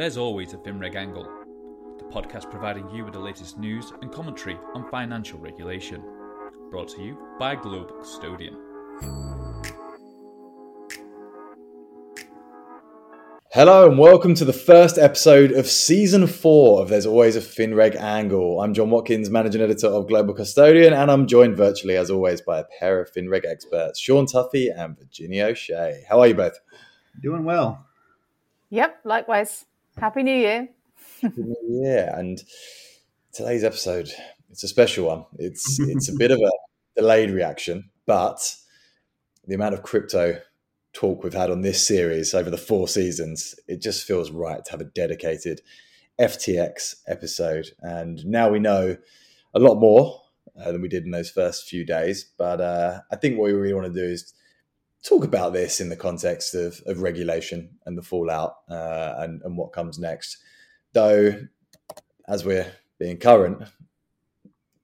There's always a FinReg angle, the podcast providing you with the latest news and commentary on financial regulation. Brought to you by Global Custodian. Hello and welcome to the first episode of season four of There's Always a FinReg Angle. I'm John Watkins, managing editor of Global Custodian, and I'm joined virtually, as always, by a pair of FinReg experts, Sean Tuffy and Virginia O'Shea. How are you both? Doing well. Yep, likewise. Happy New Year. yeah, and today's episode it's a special one. It's it's a bit of a delayed reaction, but the amount of crypto talk we've had on this series over the four seasons, it just feels right to have a dedicated FTX episode. And now we know a lot more uh, than we did in those first few days. But uh, I think what we really want to do is talk about this in the context of, of regulation and the fallout uh, and, and what comes next. Though, as we're being current,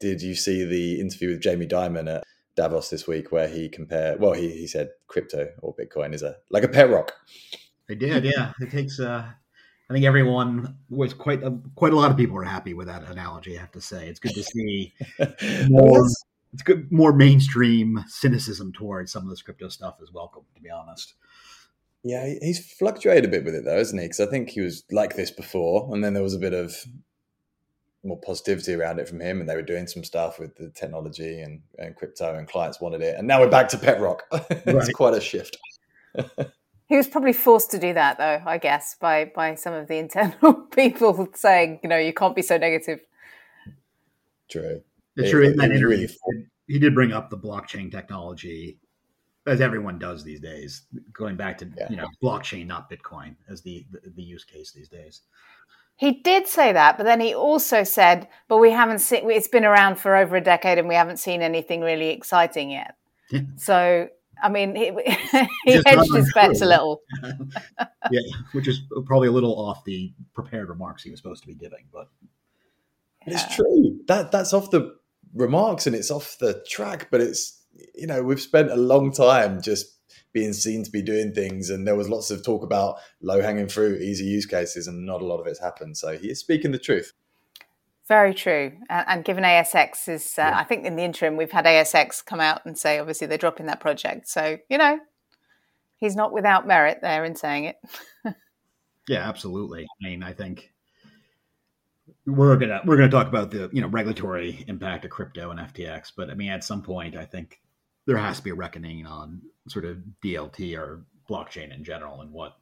did you see the interview with Jamie Dimon at Davos this week where he compared, well, he, he said crypto or Bitcoin is a like a pet rock. I did, yeah. It takes, uh, I think everyone was quite, a, quite a lot of people are happy with that analogy, I have to say. It's good to see more it's good more mainstream cynicism towards some of this crypto stuff is welcome to be honest. Yeah he's fluctuated a bit with it though isn't he? Because i think he was like this before and then there was a bit of more positivity around it from him and they were doing some stuff with the technology and, and crypto and clients wanted it. And now we're back to pet rock it's right. quite a shift. He was probably forced to do that though i guess by by some of the internal people saying you know you can't be so negative. True it's true. In that interview, really he did bring up the blockchain technology, as everyone does these days. Going back to yeah. you know blockchain, not Bitcoin, as the, the the use case these days. He did say that, but then he also said, "But we haven't seen. It's been around for over a decade, and we haven't seen anything really exciting yet." Yeah. So, I mean, he, he hedged his bets a little. yeah, which is probably a little off the prepared remarks he was supposed to be giving, but it's true. That that's off the remarks and it's off the track, but it's you know we've spent a long time just being seen to be doing things, and there was lots of talk about low hanging fruit, easy use cases, and not a lot of it's happened. So he is speaking the truth. Very true. And given ASX is, uh, yeah. I think in the interim, we've had ASX come out and say, obviously, they're dropping that project. So, you know, he's not without merit there in saying it. yeah, absolutely. I mean, I think we're gonna we're gonna talk about the you know regulatory impact of crypto and FTX, but I mean at some point I think there has to be a reckoning on sort of DLT or blockchain in general and what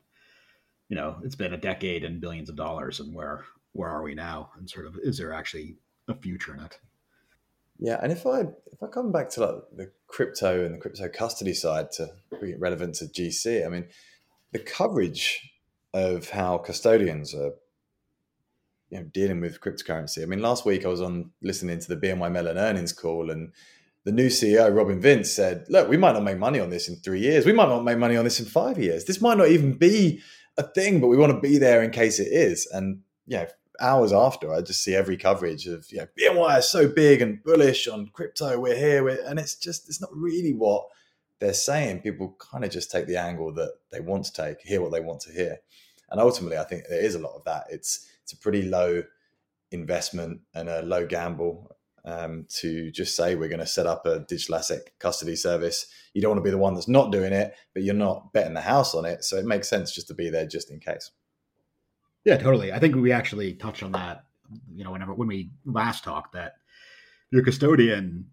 you know it's been a decade and billions of dollars and where where are we now and sort of is there actually a future in it? Yeah, and if I if I come back to like the crypto and the crypto custody side to it relevant to GC, I mean the coverage of how custodians are you know, dealing with cryptocurrency. I mean, last week I was on listening to the BNY Mellon earnings call, and the new CEO Robin Vince said, "Look, we might not make money on this in three years. We might not make money on this in five years. This might not even be a thing, but we want to be there in case it is." And you know, hours after, I just see every coverage of you know, BNY is so big and bullish on crypto. We're here, we're, and it's just it's not really what they're saying. People kind of just take the angle that they want to take, hear what they want to hear, and ultimately, I think there is a lot of that. It's it's a pretty low investment and a low gamble um, to just say we're going to set up a digital asset custody service. You don't want to be the one that's not doing it, but you're not betting the house on it. So it makes sense just to be there just in case. Yeah, totally. I think we actually touched on that. You know, whenever when we last talked, that your custodian,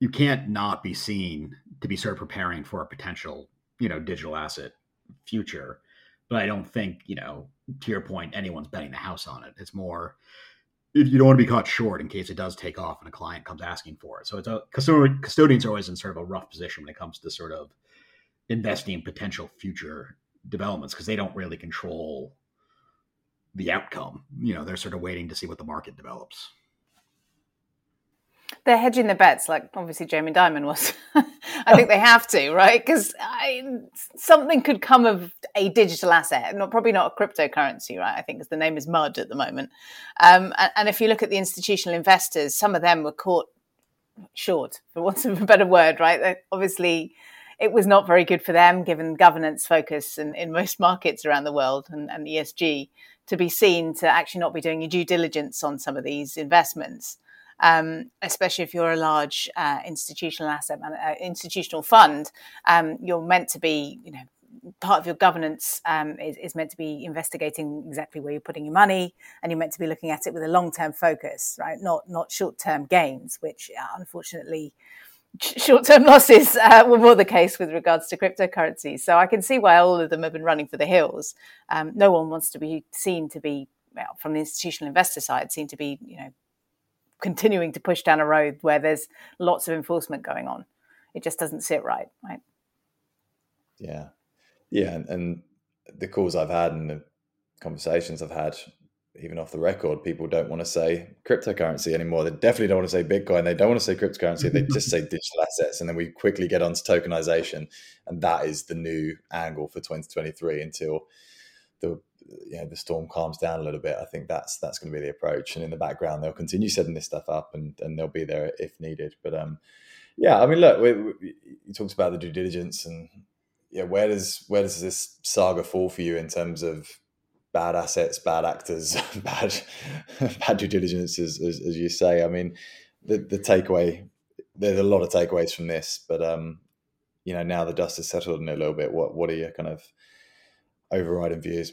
you can't not be seen to be sort of preparing for a potential, you know, digital asset future. But I don't think, you know, to your point, anyone's betting the house on it. It's more if you don't want to be caught short in case it does take off and a client comes asking for it. So it's a custodians are always in sort of a rough position when it comes to sort of investing in potential future developments because they don't really control the outcome. You know, they're sort of waiting to see what the market develops they're hedging the bets, like obviously Jamie Dimon was. I think they have to, right? Because something could come of a digital asset, not probably not a cryptocurrency, right? I think because the name is mud at the moment. Um, and, and, if you look at the institutional investors, some of them were caught short, for want of a better word, right? They're obviously, it was not very good for them, given governance focus in, in most markets around the world and, and ESG, to be seen to actually not be doing your due diligence on some of these investments. Um, especially if you're a large uh, institutional asset uh, institutional fund, um, you're meant to be, you know, part of your governance um, is, is, meant to be investigating exactly where you're putting your money, and you're meant to be looking at it with a long-term focus, right? Not not short-term gains, which uh, unfortunately short-term losses uh, were more the case with regards to cryptocurrencies. So I can see why all of them have been running for the hills. Um, no one wants to be seen to be, well, from the institutional investor side, seen to be, you know, continuing to push down a road where there's lots of enforcement going on. It just doesn't sit right, right? Yeah, yeah, and, and the calls I've had and the conversations I've had even off the record, people don't want to say cryptocurrency anymore. They definitely don't want to say Bitcoin. They don't want to say cryptocurrency. They just say digital assets. And then we quickly get onto tokenization. And that is the new angle for 2023 until the you know the storm calms down a little bit. I think that's that's going to be the approach. And in the background, they'll continue setting this stuff up and, and they'll be there if needed. But um yeah, I mean look, we, we, you talked about the due diligence and yeah, where does where does this saga fall for you in terms of bad assets, bad actors, bad bad due diligence, as, as, as, you say. I mean, the the takeaway there's a lot of takeaways from this, but um, you know, now the dust has settled in a little bit. What what are your kind of overriding views?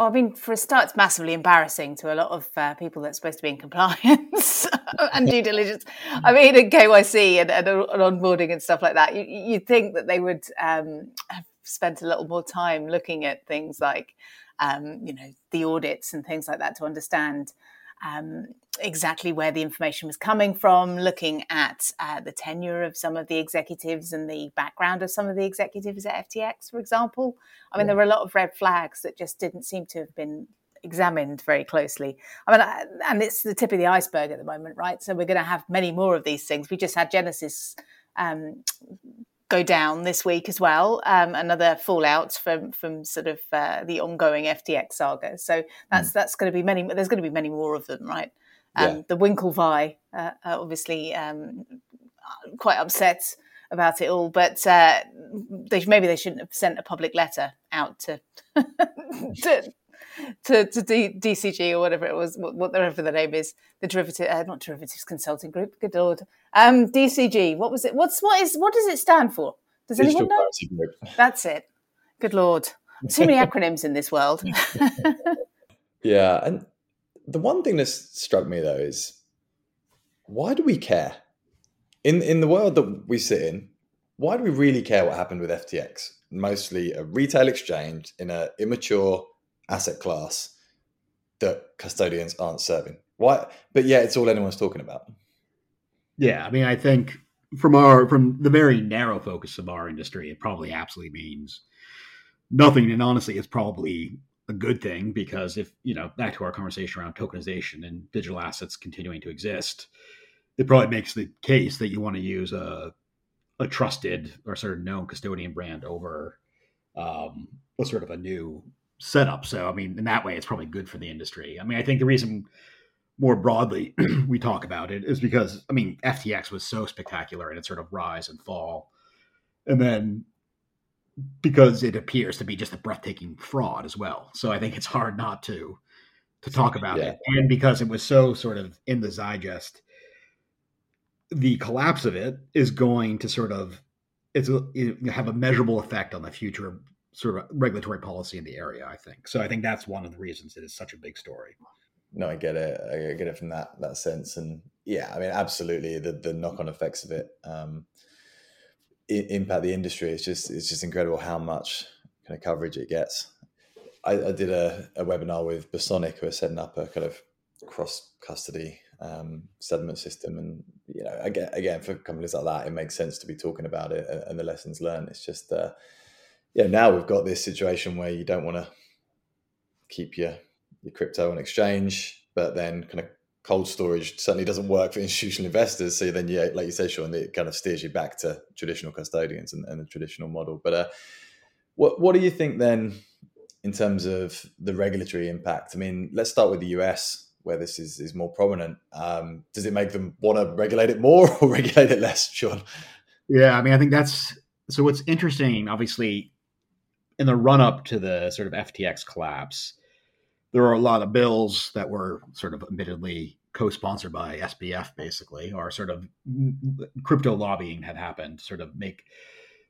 Well, I mean, for a start, it's massively embarrassing to a lot of uh, people that's supposed to be in compliance and due diligence. I mean, in KYC and, and, and onboarding and stuff like that, you, you'd think that they would um, have spent a little more time looking at things like um, you know, the audits and things like that to understand um, exactly where the information was coming from, looking at uh, the tenure of some of the executives and the background of some of the executives at FTX, for example. I mean, there were a lot of red flags that just didn't seem to have been examined very closely. I mean, and it's the tip of the iceberg at the moment, right? So we're going to have many more of these things. We just had Genesis um, go down this week as well. Um, another fallout from from sort of uh, the ongoing FTX saga. So that's mm. that's going to be many. There's going to be many more of them, right? Um, yeah. The Winklevi, uh, obviously, um, quite upset about it all, but uh, they, maybe they shouldn't have sent a public letter out to to to, to D, DCG or whatever it was, whatever the name is, the derivative, uh, not derivatives consulting group. Good lord, um, DCG. What was it? What's what is what does it stand for? Does Digital anyone know? That's it. Good lord, too many acronyms in this world. yeah, and the one thing that struck me though is why do we care in in the world that we sit in? Why do we really care what happened with FTX? Mostly a retail exchange in an immature asset class that custodians aren't serving. Why? But yeah, it's all anyone's talking about. Yeah, I mean, I think from our from the very narrow focus of our industry, it probably absolutely means nothing. And honestly, it's probably a good thing because if you know back to our conversation around tokenization and digital assets continuing to exist, it probably makes the case that you want to use a a trusted or sort of known custodian brand over um, a sort of a new setup. So, I mean, in that way, it's probably good for the industry. I mean, I think the reason more broadly we talk about it is because, I mean, FTX was so spectacular in its sort of rise and fall. And then because it appears to be just a breathtaking fraud as well. So I think it's hard not to to talk about yeah. it. And because it was so sort of in the zygest, the collapse of it is going to sort of it's a, it have a measurable effect on the future sort of regulatory policy in the area. I think so. I think that's one of the reasons it is such a big story. No, I get it. I get it from that that sense, and yeah, I mean, absolutely, the the knock on effects of it um, impact the industry. It's just it's just incredible how much kind of coverage it gets. I, I did a, a, webinar with Bosonic, who are setting up a kind of cross custody um, settlement system, and you know, again, again, for companies like that, it makes sense to be talking about it and, the lessons learned. It's just uh, yeah, now we've got this situation where you don't want to keep your your crypto on exchange, but then kind of cold storage certainly doesn't work for institutional investors. So then, yeah, like you said, Sean, it kind of steers you back to traditional custodians and, and the traditional model. But uh, what what do you think then in terms of the regulatory impact? I mean, let's start with the US where this is is more prominent. Um, does it make them want to regulate it more or regulate it less, Sean? Yeah, I mean, I think that's so what's interesting, obviously, in the run up to the sort of FTX collapse, there are a lot of bills that were sort of admittedly co-sponsored by SBF, basically, or sort of crypto lobbying had happened, sort of make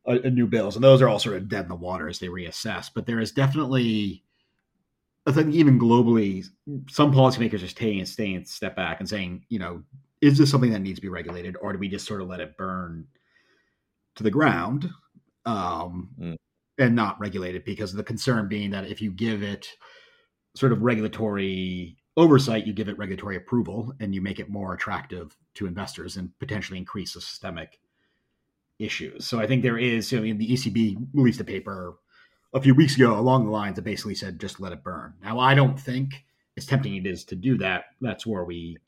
a, a new bills, and those are all sort of dead in the water as they reassess. But there is definitely, I think, even globally, some policymakers are staying and staying a step back and saying, you know, is this something that needs to be regulated, or do we just sort of let it burn to the ground um, mm. and not regulate it? Because the concern being that if you give it sort of regulatory oversight, you give it regulatory approval and you make it more attractive to investors and potentially increase the systemic issues. So I think there is, you know, I mean, the ECB released a paper a few weeks ago along the lines that basically said just let it burn. Now, I don't think, as tempting it is to do that, that's where we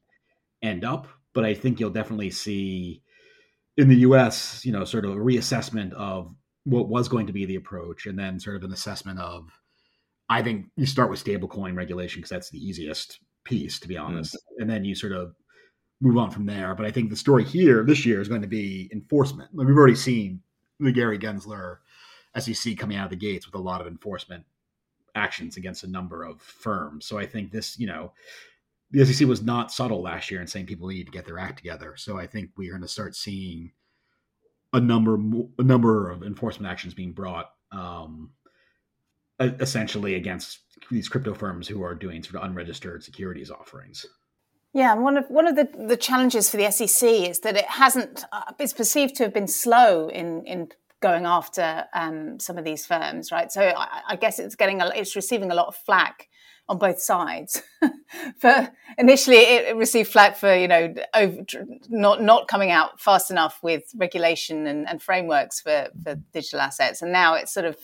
end up. But I think you'll definitely see in the US, you know, sort of a reassessment of what was going to be the approach and then sort of an assessment of I think you start with stablecoin regulation because that's the easiest piece, to be mm. honest, mm. and then you sort of move on from there. But I think the story here this year is going to be enforcement. Like we've already seen the Gary Gensler SEC coming out of the gates with a lot of enforcement actions against a number of firms. So I think this, you know, the SEC was not subtle last year in saying people need to get their act together. So I think we're going to start seeing a number a number of enforcement actions being brought um, essentially against these crypto firms who are doing sort of unregistered securities offerings. Yeah, and one of one of the, the challenges for the SEC is that it hasn't uh, it's perceived to have been slow in in going after um, some of these firms, right? So I, I, guess it's getting a, it's receiving a lot of flack on both sides. for initially, it received flack for you know over, not not coming out fast enough with regulation and, and, frameworks for, for digital assets, and now it's sort of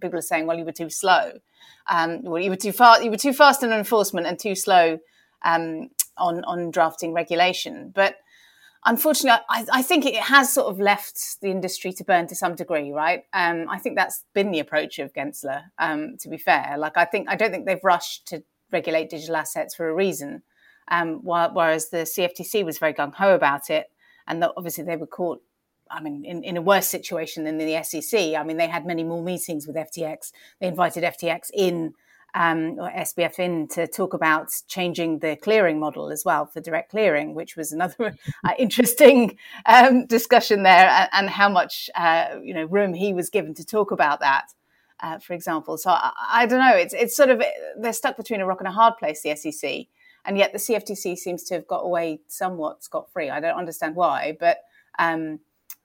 people are saying, well, you were too slow. Um, well, you were too fast. You were too fast in enforcement and too slow um, on on drafting regulation, but unfortunately, I, I, think it has sort of left the industry to burn to some degree, right? Um, I think that's been the approach of Gensler. Um, to be fair, like I think I don't think they've rushed to regulate digital assets for a reason, um, whereas the CFTC was very gung ho about it, and that obviously they were caught. I mean, in, in a worse situation than the SEC. I mean, they had many more meetings with FTX. They invited FTX in um, or SBF in to talk about changing the clearing model as well for direct clearing, which was another uh, interesting um, discussion there, and, and how much uh, you know room he was given to talk about that. Uh, for example, so I, I, don't know. It's it's sort of they're stuck between a rock and a hard place. The SEC, and yet the CFTC seems to have got away somewhat scot free. I don't understand why, but um,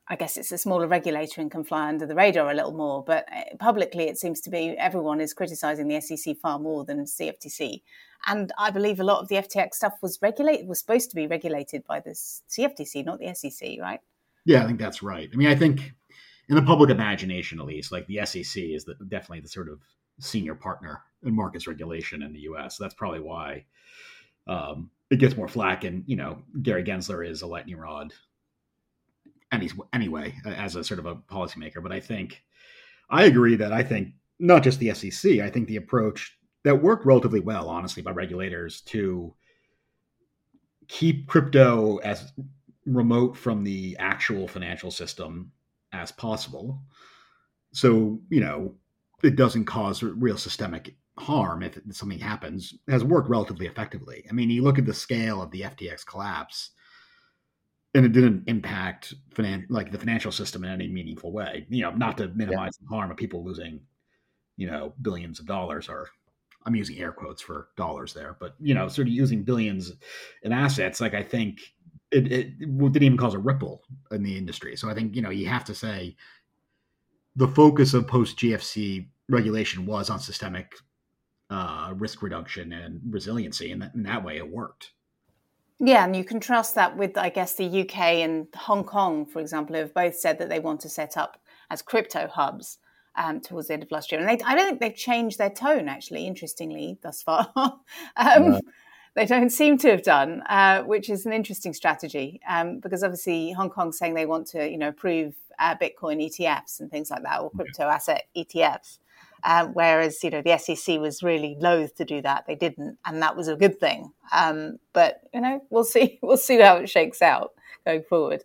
I guess it's a smaller regulator and can fly under the radar a little more. But eh, publicly, it seems to be everyone is criticising the SEC far more than CFTC. And I believe a lot of the FTX stuff was regulated, was supposed to be regulated by the CFTC, not the SEC, right? Yeah, I think that's right. I mean, I think in the public imagination, at least, like the SEC is the, definitely the sort of senior partner in markets regulation in the U.S. So that's probably why um, it gets more flack. And you know, Gary Gensler is a lightning rod any, anyway as a sort of a policymaker. But I think I agree that I think not just the SEC, I think the approach that worked relatively well, honestly, by regulators to keep crypto as remote from the actual financial system as possible. So, you know, it doesn't cause real systemic harm if something happens, has worked relatively effectively. I mean, you look at the scale of the FTX collapse and it didn't impact finan- like the financial system in any meaningful way. You know, not to minimize yeah. the harm of people losing, you know, billions of dollars or I'm using air quotes for dollars there, but you know, sort of using billions in assets. Like I think it, it didn't even cause a ripple in the industry. So I think you know you have to say the focus of post GFC regulation was on systemic uh, risk reduction and resiliency, and that, in that way it worked. Yeah, and you contrast that with, I guess, the UK and Hong Kong, for example, who have both said that they want to set up as crypto hubs um, towards the end of last year. And they, I don't think they've changed their tone, actually, interestingly, thus far. um. They don't seem to have done, uh, which is an interesting strategy um, because obviously Hong Kong's saying they want to, you know, approve uh, Bitcoin ETFs and things like that, or crypto asset ETFs. Um, whereas you know the SEC was really loath to do that. They didn't, and that was a good thing. Um, but you know, we'll see. We'll see how it shakes out going forward.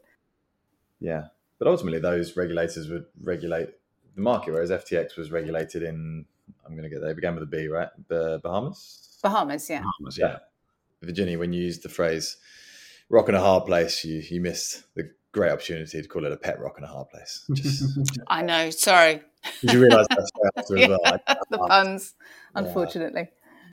Yeah, but ultimately those regulators would regulate the market, whereas FTX was regulated in I'm going to get there. It began with a B, right? The Bahamas. Bahamas, yeah. Bahamas, yeah. Virginia, when you used the phrase "rock in a hard place," you you missed the great opportunity to call it a pet rock in a hard place. Just, I know. Sorry. Did you realise that straight after as well? Yeah, the puns, Yeah. unfortunately.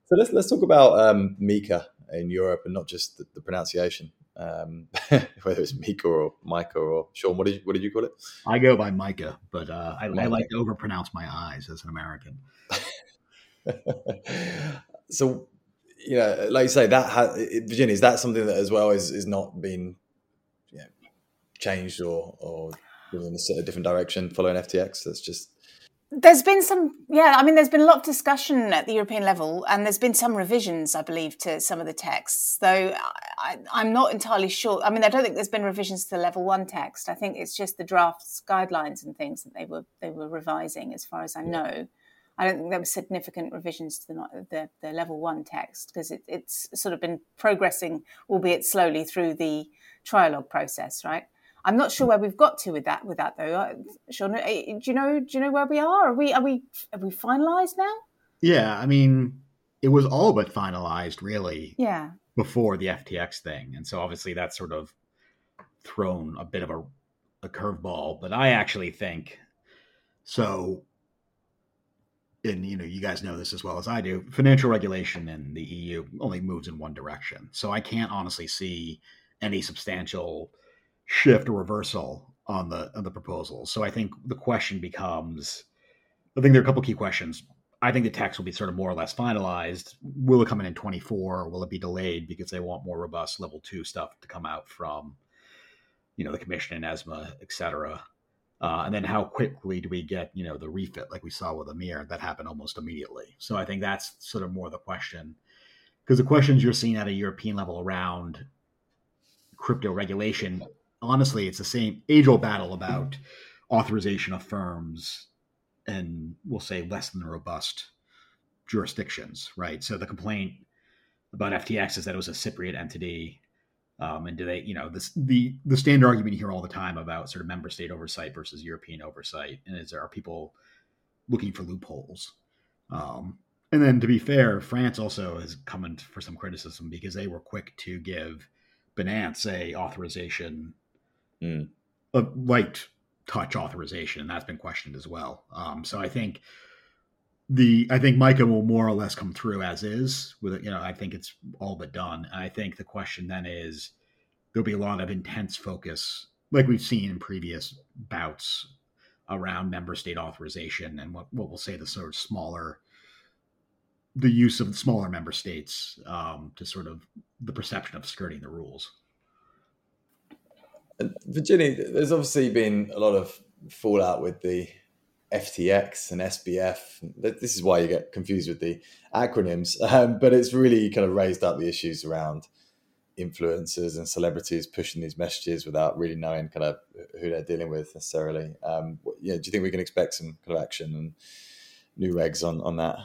So let's let's talk about um, MiCA in Europe and not just the, the pronunciation, um, whether it's Mika or Micah or Sean. What did you, what did you call it? I go by Micah, but uh, I, I like to overpronounce my eyes as an American. so you know, like you say, that ha- Virginia is that something that as well is is not been you know, changed or or moving in a different direction following FTX. That's just There's been some, yeah, I mean, there's been a lot of discussion at the European level, and there's been some revisions, I believe, to some of the texts, though I, I'm not entirely sure. I mean, I don't think there's been revisions to the level one text. I think it's just the drafts, guidelines, and things that they were they were revising, as far as I know. I don't think there were significant revisions to the the, the level one text because it, it's sort of been progressing, albeit slowly, through the trilogue process, right? I'm not sure where we've got to with that. With that though, Uh, Sean, uh, do you know? Do you know where we are? Are we? Are we? Are we finalised now? Yeah, I mean, it was all but finalized really Yeah. before the FTX thing, and so obviously that's sort of thrown a bit of a, a curveball. But I actually think so. And you know, you guys know this as well as I do. Financial regulation in the EU only moves in one direction, so I can't honestly see any substantial shift or reversal on the on the proposal. So I think the question becomes, I think there are a couple key questions. I think the text will be sort of more or less finalized. Will it come in in 24 or will it be delayed because they want more robust level two stuff to come out from, you know, the commission and ESMA, et cetera? Uh, and then how quickly do we get, you know, the refit like we saw with EMIR that happened almost immediately. So I think that's sort of more the question because the questions you're seeing at a European level around crypto regulation, honestly, it's the same age old battle about authorization of firms and we'll say less than robust jurisdictions, right? So the complaint about FTX is that it was a Cypriot entity. Um, and do they, you know, this, the the standard argument hear all the time about sort of member state oversight versus European oversight, and is there are people looking for loopholes? Um, and then to be fair, France also has come in for some criticism because they were quick to give Binance a authorization, Mm. a light touch authorization, and that's been questioned as well. Um, so I think the I think MiCA will more or less come through as is. With it, you know, I think it's all but done. And I think the question then is there'll be a lot of intense focus, like we've seen in previous bouts, around member state authorization and what what we'll say the sort of smaller the use of smaller member states um, to sort of the perception of skirting the rules. Virginia, there's obviously been a lot of fallout with the FTX and SBF. This is why you get confused with the acronyms, um, but it's really kind of raised up the issues around influencers and celebrities pushing these messages without really knowing kind of who they're dealing with necessarily. Um, do you think we can expect some kind of action and new regs on on that?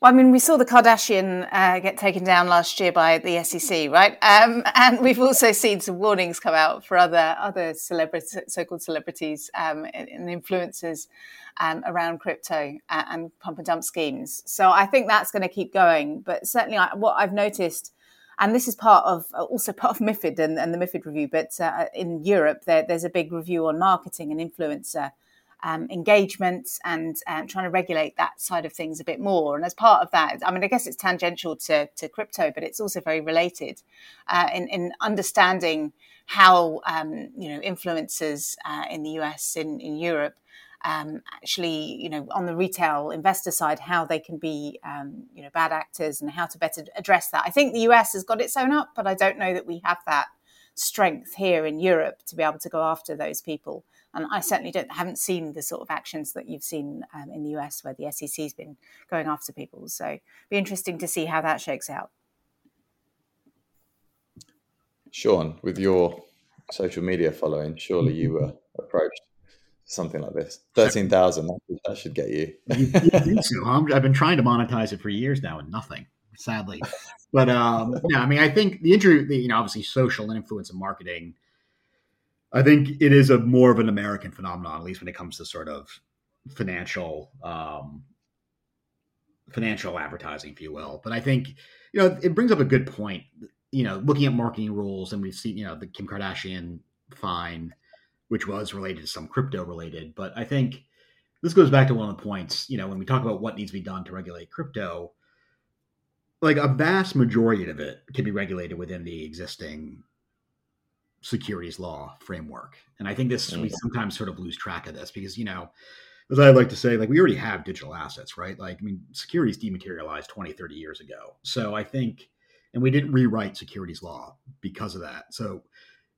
Well, I mean, we saw the Kardashian uh, get taken down last year by the SEC, right? Um, and we've also seen some warnings come out for other other celebrities, so-called celebrities um, and influencers um, around crypto and, and pump and dump schemes. So I think that's going to keep going. But certainly, I, what I've noticed, and this is part of also part of MIFID and, and the MIFID review, but uh, in Europe, there, there's a big review on marketing and influencer um, engagement and um, trying to regulate that side of things a bit more. And as part of that, I mean, I guess it's tangential to, to crypto, but it's also very related uh, in, in understanding how um, you know influencers uh, in the US, in in Europe. Um, actually, you know, on the retail investor side, how they can be, um, you know, bad actors and how to better address that. I think the US has got its own up, but I don't know that we have that strength here in Europe to be able to go after those people. And I certainly don't haven't seen the sort of actions that you've seen um, in the US where the SEC's been going after people. So it'd be interesting to see how that shakes out. Sean, with your social media following, surely you were approached something like this. Thirteen thousand. That should get you. You- you so. I've been trying to monetize it for years now and nothing, sadly. But um, yeah, I mean, I think the intro, the, you know, obviously social and influence and marketing. I think it is a more of an American phenomenon, at least when it comes to sort of financial um, financial advertising, if you will. But I think you know it brings up a good point. You know, looking at marketing rules, and we've seen you know the Kim Kardashian fine, which was related to some crypto related. But I think this goes back to one of the points. You know, when we talk about what needs to be done to regulate crypto, like a vast majority of it can be regulated within the existing securities law framework. And I think this we mm. sometimes sort of lose track of this because you know as I like to say, like we already have digital assets, right? Like, I mean, securities dematerialized 20, 30 years ago. So I think, and we didn't rewrite securities law because of that. So,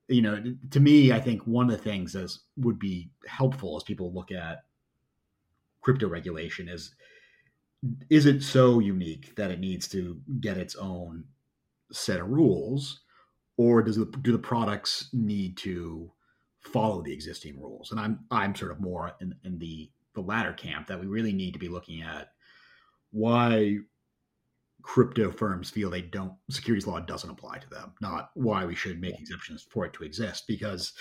you know, to me, I think one of the things that would be helpful as people look at crypto regulation is is it so unique that it needs to get its own set of rules or does it, do the products need to follow the existing rules? And i'm i'm sort of more in, in the the latter camp that we really need to be looking at why crypto firms feel they don't securities law doesn't apply to them not why we should make exceptions for it to exist because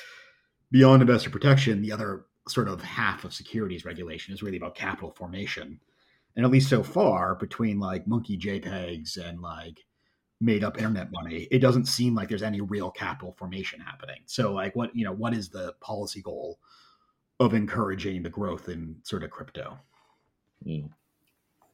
beyond investor protection the other sort of half of securities regulation is really about capital formation. And at least so far between like monkey jpegs and like made up internet money it doesn't seem like there's any real capital formation happening so like what you know what is the policy goal of encouraging the growth in sort of crypto. Mm.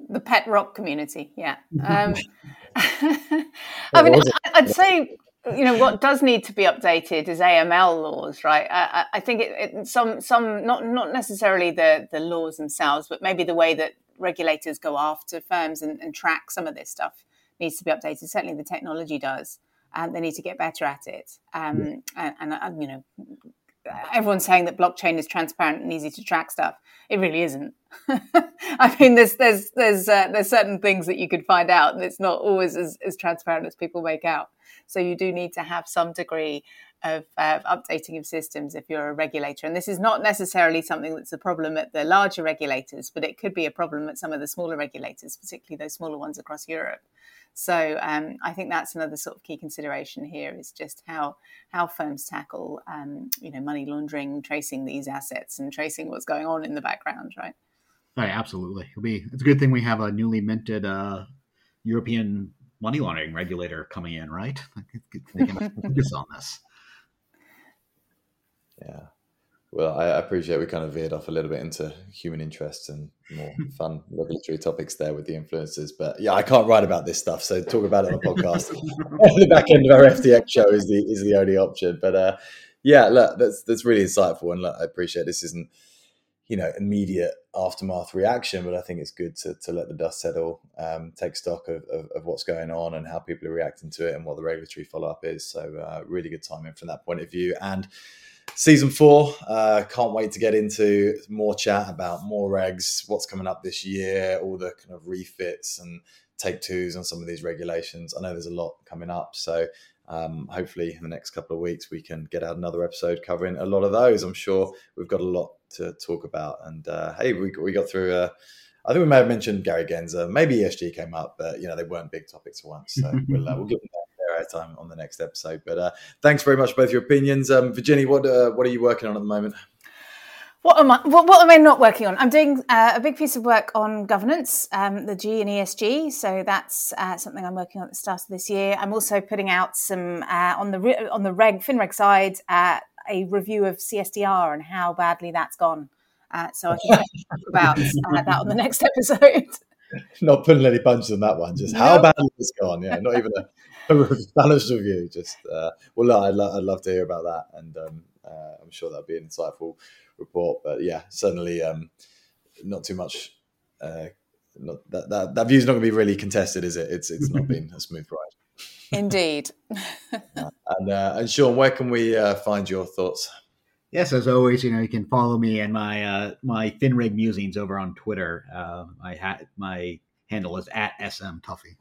The pet rock community, yeah. Um, I mean, I'd say you know what does need to be updated is AML laws, right? I, I think it, it, some some not not necessarily the the laws themselves, but maybe the way that regulators go after firms and, and track some of this stuff needs to be updated. Certainly, the technology does, and they need to get better at it. Um, yeah. and, and, uh, you know, everyone's saying that blockchain is transparent and easy to track stuff. It really isn't. I mean, there's there's there's uh, there's certain things that you could find out, and it's not always as, as transparent as people make out. So you do need to have some degree of uh, updating of systems if you're a regulator. And this is not necessarily something that's a problem at the larger regulators, but it could be a problem at some of the smaller regulators, particularly those smaller ones across Europe. So um, I think that's another sort of key consideration here is just how how firms tackle um, you know money laundering, tracing these assets, and tracing what's going on in the background, right? Right, absolutely. It'll be it's a good thing we have a newly minted uh, European money laundering regulator coming in, right? They can focus on this. Yeah. Well, I appreciate we kind of veered off a little bit into human interest and more fun regulatory topics there with the influencers. But yeah, I can't write about this stuff, so talk about it on the podcast. the back end of our FTX show is the is the only option. But uh, yeah, look, that's that's really insightful, and look, I appreciate this isn't you know immediate aftermath reaction, but I think it's good to to let the dust settle, um, take stock of, of, of, what's going on and how people are reacting to it, and what the regulatory follow up is. So uh, really good timing from that point of view, and season four. Uh, can't wait to get into more chat about more regs, what's coming up this year, all the kind of refits and take twos on some of these regulations. I know there's a lot coming up, so um, hopefully in the next couple of weeks we can get out another episode covering a lot of those. I'm sure we've got a lot to talk about, and uh, hey, we we got through. Uh, I think we may have mentioned Gary Gensler. Maybe ESG came up, but you know they weren't big topics for once. So we'll uh, we'll give them time on the next episode. But uh, thanks very much for both your opinions. Um, Virginia, what uh, what are you working on at the moment? What am I? What, what am I not working on? I'm doing uh, a big piece of work on governance, um, the G and ESG. So that's uh, something I'm working on at the start of this year. I'm also putting out some uh, on the on the reg FinReg side uh, a review of CSDR and how badly that's gone. Uh, so I can talk about uh, that on the next episode. Not putting any punches on that one. Just no. how badly it's gone. Yeah, not even a balanced review. Just uh, well, no, I'd, lo- I'd love to hear about that, and um, uh, I'm sure that'll be an insightful report. But yeah, certainly um, not too much. Uh, not, that, that that view is not going to be really contested, is it? It's it's not been a smooth ride. Indeed. and uh, and Sean, where can we uh, find your thoughts? Yes, as always, you know you can follow me and my uh, my FinReg musings over on Twitter. Uh, my ha- my handle is at sm tuffy.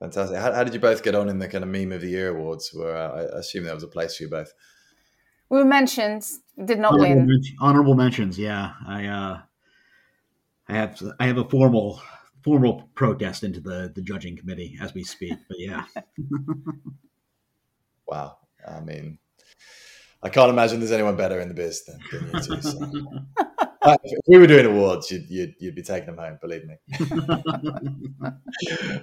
Fantastic. How, how, did you both get on in the kind of meme of the year awards? Where uh, I assume there was a place for you both. We were mentioned, did not honorable win. Men- honorable mentions, yeah. I uh, I have I have a formal formal protest into the the judging committee as we speak. But yeah. wow. I mean, I can't imagine there's anyone better in the biz than, than you two. So. if we were doing awards, you'd, you'd, you'd be taking them home. Believe me.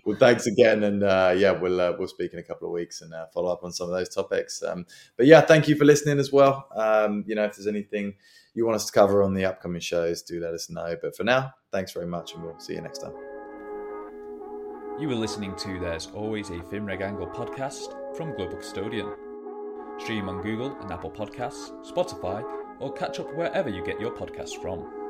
well, thanks again, and uh, yeah, we'll uh, we'll speak in a couple of weeks and uh, follow up on some of those topics. Um, but yeah, thank you for listening as well. Um, you know, if there's anything you want us to cover on the upcoming shows, do let us know. But for now, thanks very much, and we'll see you next time. You were listening to There's Always a FinReg Angle podcast from Global Custodian. Stream on Google and Apple Podcasts, Spotify, or catch up wherever you get your podcasts from.